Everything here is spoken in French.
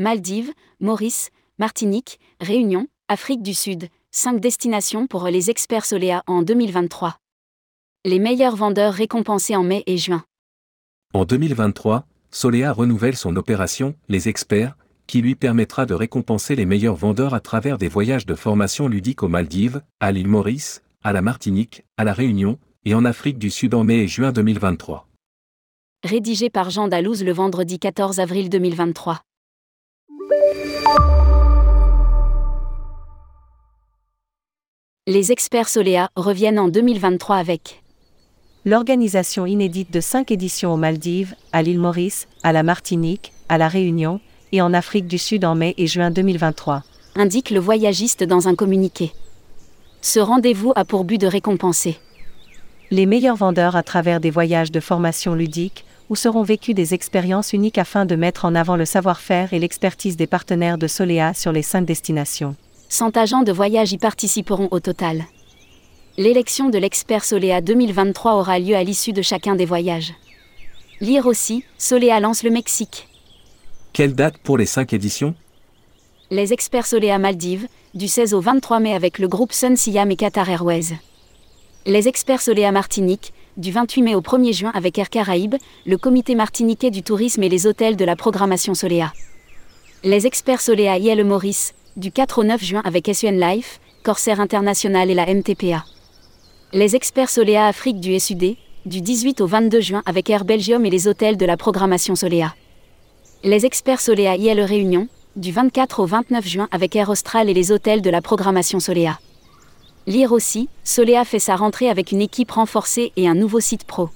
Maldives, Maurice, Martinique, Réunion, Afrique du Sud, 5 destinations pour les experts Solea en 2023. Les meilleurs vendeurs récompensés en mai et juin. En 2023, Solea renouvelle son opération, les experts, qui lui permettra de récompenser les meilleurs vendeurs à travers des voyages de formation ludique aux Maldives, à l'île Maurice, à la Martinique, à la Réunion, et en Afrique du Sud en mai et juin 2023. Rédigé par Jean Dalouse le vendredi 14 avril 2023. Les experts Solea reviennent en 2023 avec l'organisation inédite de cinq éditions aux Maldives, à l'île Maurice, à la Martinique, à la Réunion et en Afrique du Sud en mai et juin 2023. Indique le voyagiste dans un communiqué. Ce rendez-vous a pour but de récompenser les meilleurs vendeurs à travers des voyages de formation ludique, où seront vécues des expériences uniques afin de mettre en avant le savoir-faire et l'expertise des partenaires de Solea sur les cinq destinations. 100 agents de voyage y participeront au total. L'élection de l'expert Solea 2023 aura lieu à l'issue de chacun des voyages. Lire aussi, Solea lance le Mexique. Quelle date pour les cinq éditions? Les experts Solea Maldives, du 16 au 23 mai avec le groupe Sun Siam et Qatar Airways. Les experts Solea Martinique, du 28 mai au 1er juin avec Air Caraïbes, le comité martiniquais du tourisme et les hôtels de la programmation Solea. Les experts Solea IL Maurice, du 4 au 9 juin avec SUN Life, Corsair International et la MTPA. Les experts Solea Afrique du SUD, du 18 au 22 juin avec Air Belgium et les hôtels de la programmation Solea. Les experts Solea IL Réunion, du 24 au 29 juin avec Air Austral et les hôtels de la programmation Solea. Lire aussi, Solea fait sa rentrée avec une équipe renforcée et un nouveau site pro.